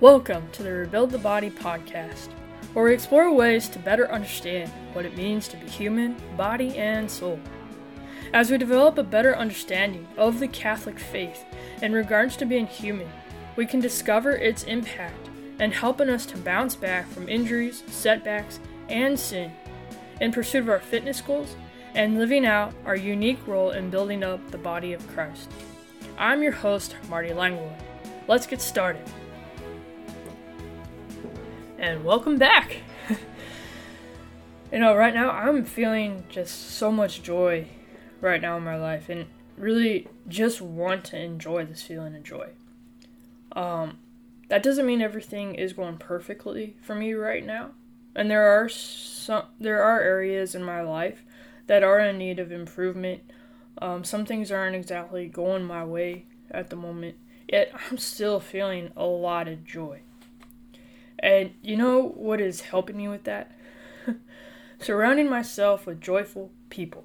Welcome to the Rebuild the Body podcast, where we explore ways to better understand what it means to be human, body, and soul. As we develop a better understanding of the Catholic faith in regards to being human, we can discover its impact and helping us to bounce back from injuries, setbacks, and sin in pursuit of our fitness goals and living out our unique role in building up the body of Christ. I'm your host, Marty Langwood. Let's get started and welcome back. you know, right now I'm feeling just so much joy right now in my life and really just want to enjoy this feeling of joy. Um, that doesn't mean everything is going perfectly for me right now. And there are some there are areas in my life that are in need of improvement. Um, some things aren't exactly going my way at the moment. Yet I'm still feeling a lot of joy. And you know what is helping me with that? Surrounding myself with joyful people.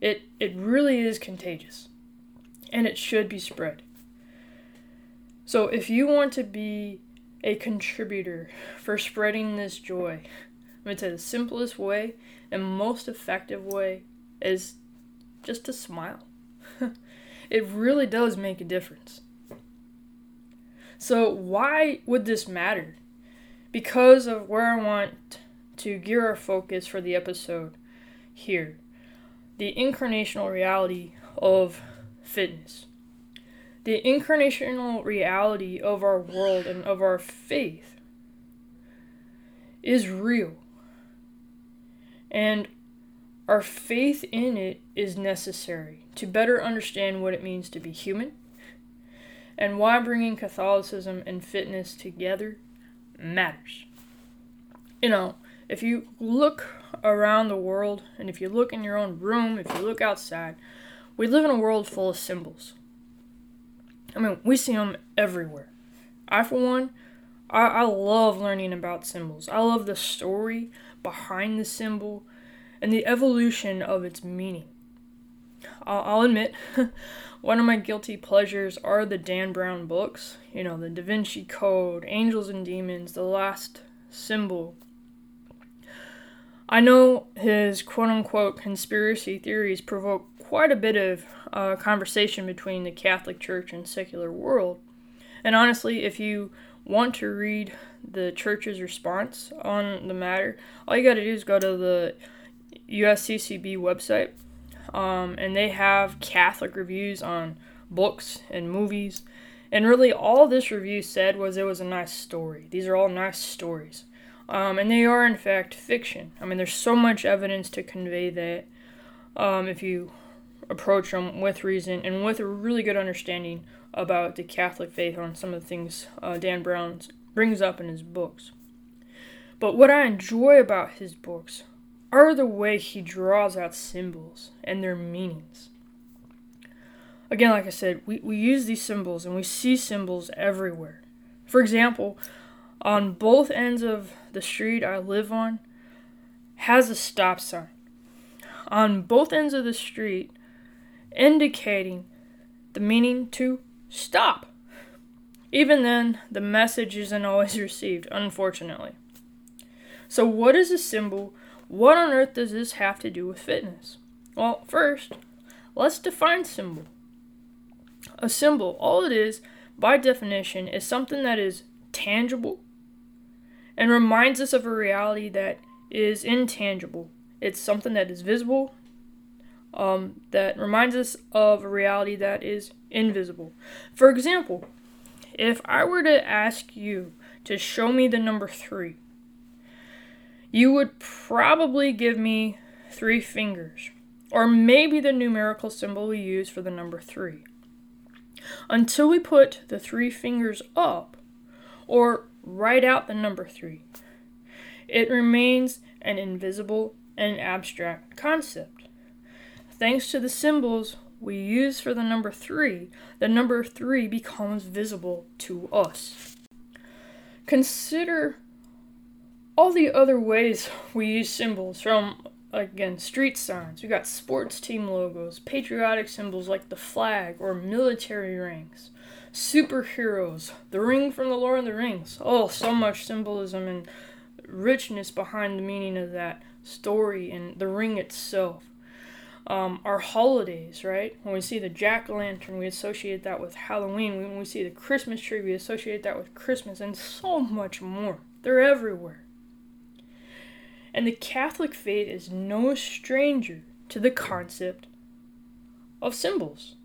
It it really is contagious. And it should be spread. So if you want to be a contributor for spreading this joy, I'm going to say the simplest way and most effective way is just to smile. it really does make a difference. So, why would this matter? Because of where I want to gear our focus for the episode here the incarnational reality of fitness. The incarnational reality of our world and of our faith is real. And our faith in it is necessary to better understand what it means to be human and why bringing Catholicism and fitness together matters. You know, if you look around the world and if you look in your own room, if you look outside, we live in a world full of symbols. I mean, we see them everywhere. I, for one, I, I love learning about symbols. I love the story behind the symbol and the evolution of its meaning. I'll, admit, one of my guilty pleasures are the Dan Brown books. You know, the Da Vinci Code, Angels and Demons, The Lost Symbol. I know his quote unquote conspiracy theories provoke quite a bit of uh, conversation between the Catholic Church and secular world. And honestly, if you want to read the church's response on the matter, all you got to do is go to the USCCB website um, and they have Catholic reviews on books and movies. And really, all this review said was it was a nice story. These are all nice stories. Um, and they are, in fact, fiction. I mean, there's so much evidence to convey that um, if you approach them with reason and with a really good understanding about the Catholic faith on some of the things uh, Dan Brown brings up in his books. But what I enjoy about his books are the way he draws out symbols and their meanings. Again, like I said, we, we use these symbols and we see symbols everywhere. For example, on both ends of the street I live on has a stop sign. On both ends of the street, indicating the meaning to stop. Even then, the message isn't always received, unfortunately. So, what is a symbol what on earth does this have to do with fitness? Well, first, let's define symbol. A symbol, all it is, by definition, is something that is tangible and reminds us of a reality that is intangible. It's something that is visible, um, that reminds us of a reality that is invisible. For example, if I were to ask you to show me the number three, you would probably give me three fingers, or maybe the numerical symbol we use for the number three. Until we put the three fingers up, or write out the number three, it remains an invisible and abstract concept. Thanks to the symbols we use for the number three, the number three becomes visible to us. Consider all the other ways we use symbols from again street signs. We got sports team logos, patriotic symbols like the flag or military ranks, superheroes, the ring from the Lord of the Rings. Oh, so much symbolism and richness behind the meaning of that story and the ring itself. Um, our holidays, right? When we see the jack o' lantern, we associate that with Halloween. When we see the Christmas tree, we associate that with Christmas, and so much more. They're everywhere. And the Catholic faith is no stranger to the concept of symbols.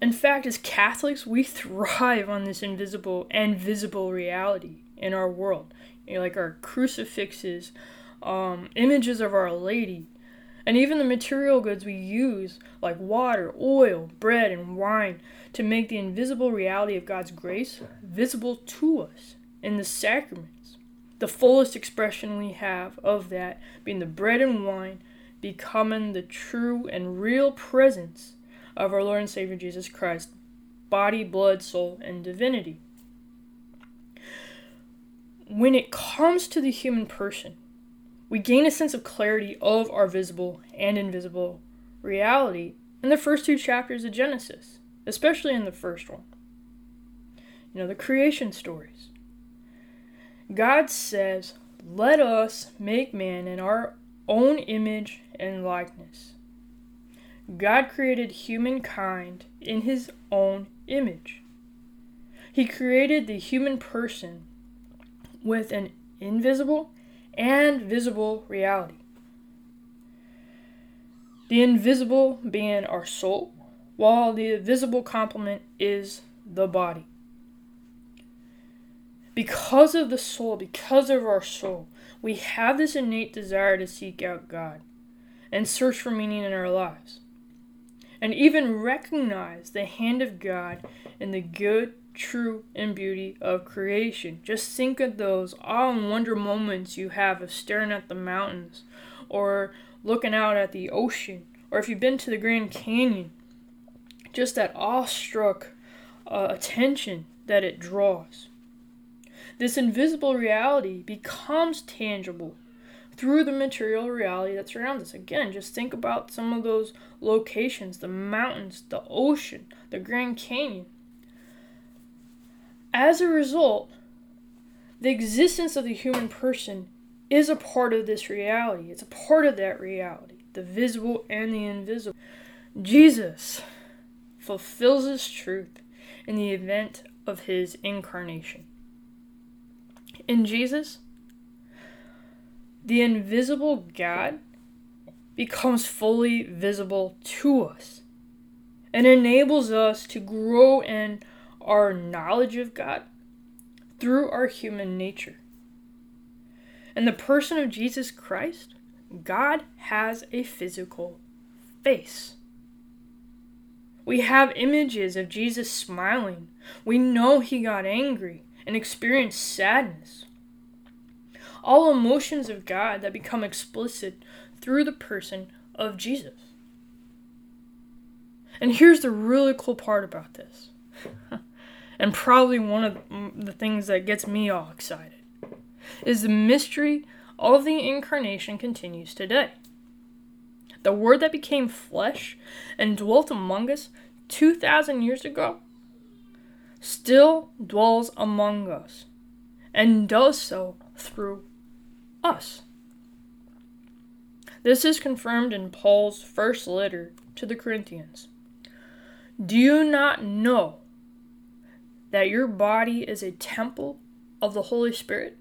In fact, as Catholics, we thrive on this invisible and visible reality in our world. You know, like our crucifixes, um, images of Our Lady, and even the material goods we use, like water, oil, bread, and wine, to make the invisible reality of God's grace visible to us in the sacraments. The fullest expression we have of that being the bread and wine becoming the true and real presence of our Lord and Savior Jesus Christ, body, blood, soul, and divinity. When it comes to the human person, we gain a sense of clarity of our visible and invisible reality in the first two chapters of Genesis, especially in the first one. You know, the creation stories. God says, Let us make man in our own image and likeness. God created humankind in his own image. He created the human person with an invisible and visible reality. The invisible being our soul, while the visible complement is the body. Because of the soul, because of our soul, we have this innate desire to seek out God and search for meaning in our lives. And even recognize the hand of God in the good, true, and beauty of creation. Just think of those awe and wonder moments you have of staring at the mountains or looking out at the ocean, or if you've been to the Grand Canyon, just that awestruck uh, attention that it draws. This invisible reality becomes tangible through the material reality that surrounds us. Again, just think about some of those locations the mountains, the ocean, the Grand Canyon. As a result, the existence of the human person is a part of this reality. It's a part of that reality, the visible and the invisible. Jesus fulfills this truth in the event of his incarnation. In Jesus, the invisible God becomes fully visible to us and enables us to grow in our knowledge of God through our human nature. In the person of Jesus Christ, God has a physical face. We have images of Jesus smiling. We know he got angry and experience sadness. All emotions of God that become explicit through the person of Jesus. And here's the really cool part about this and probably one of the things that gets me all excited, is the mystery of the incarnation continues today. The Word that became flesh and dwelt among us 2,000 years ago still dwells among us and does so through us. This is confirmed in Paul's first letter to the Corinthians. Do you not know that your body is a temple of the Holy Spirit?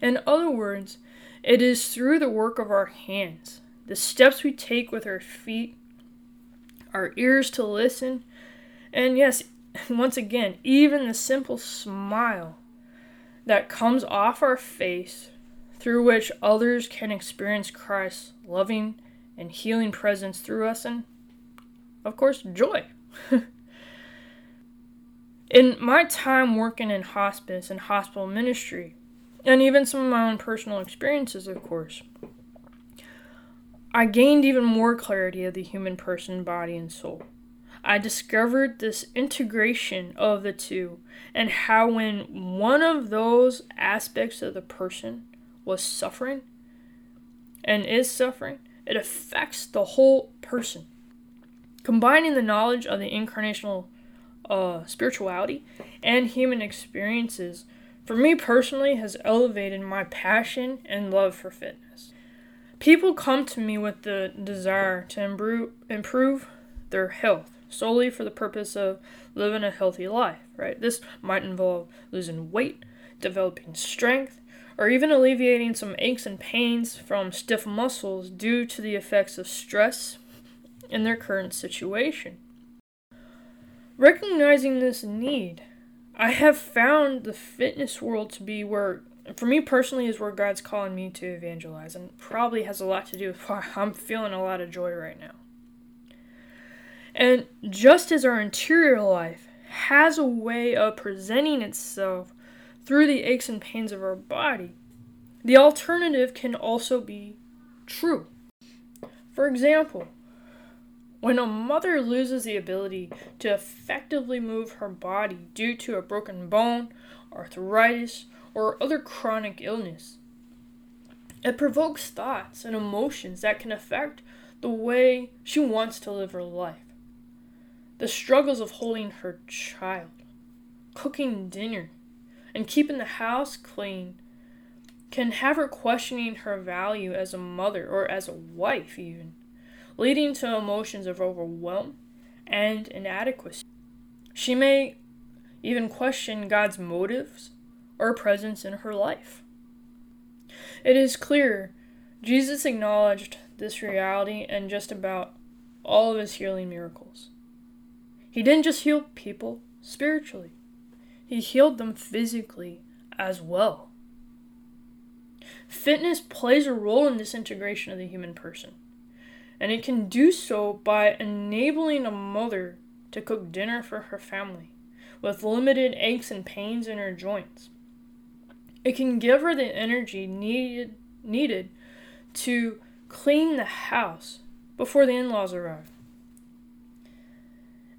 In other words, it is through the work of our hands, the steps we take with our feet, our ears to listen, and yes, once again, even the simple smile that comes off our face through which others can experience Christ's loving and healing presence through us, and of course, joy. In my time working in hospice and hospital ministry, and even some of my own personal experiences, of course, I gained even more clarity of the human person, body, and soul. I discovered this integration of the two, and how when one of those aspects of the person was suffering and is suffering, it affects the whole person. Combining the knowledge of the incarnational uh, spirituality and human experiences, for me personally, has elevated my passion and love for fitness. People come to me with the desire to improve, improve their health solely for the purpose of living a healthy life, right? This might involve losing weight, developing strength, or even alleviating some aches and pains from stiff muscles due to the effects of stress in their current situation. Recognizing this need, I have found the fitness world to be where, for me personally, is where God's calling me to evangelize, and probably has a lot to do with why I'm feeling a lot of joy right now. And just as our interior life has a way of presenting itself through the aches and pains of our body, the alternative can also be true. For example, when a mother loses the ability to effectively move her body due to a broken bone, arthritis, or other chronic illness, it provokes thoughts and emotions that can affect the way she wants to live her life. The struggles of holding her child, cooking dinner, and keeping the house clean can have her questioning her value as a mother or as a wife, even, leading to emotions of overwhelm and inadequacy. She may even question God's motives or presence in her life. It is clear Jesus acknowledged this reality in just about all of his healing miracles. He didn't just heal people spiritually, he healed them physically as well. Fitness plays a role in this integration of the human person, and it can do so by enabling a mother to cook dinner for her family with limited aches and pains in her joints. It can give her the energy needed needed to clean the house before the in-laws arrive.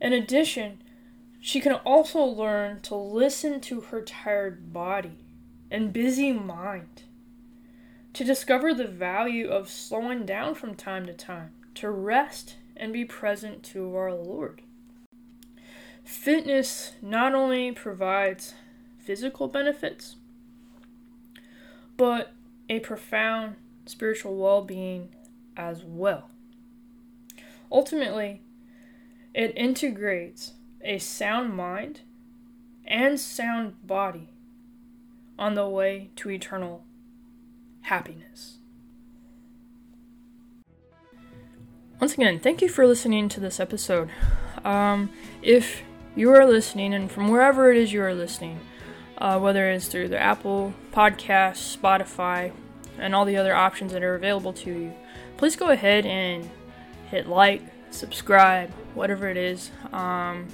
In addition, she can also learn to listen to her tired body and busy mind, to discover the value of slowing down from time to time, to rest and be present to our Lord. Fitness not only provides physical benefits, but a profound spiritual well being as well. Ultimately, it integrates a sound mind and sound body on the way to eternal happiness. Once again, thank you for listening to this episode. Um, if you are listening, and from wherever it is you are listening, uh, whether it's through the Apple Podcast, Spotify, and all the other options that are available to you, please go ahead and hit like, subscribe, whatever it is um,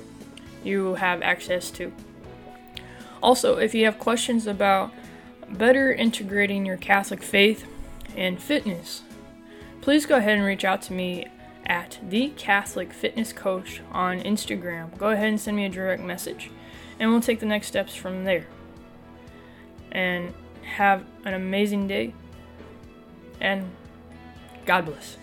you have access to. Also, if you have questions about better integrating your Catholic faith and fitness, please go ahead and reach out to me at the Catholic Fitness Coach on Instagram. Go ahead and send me a direct message, and we'll take the next steps from there. And have an amazing day, and God bless.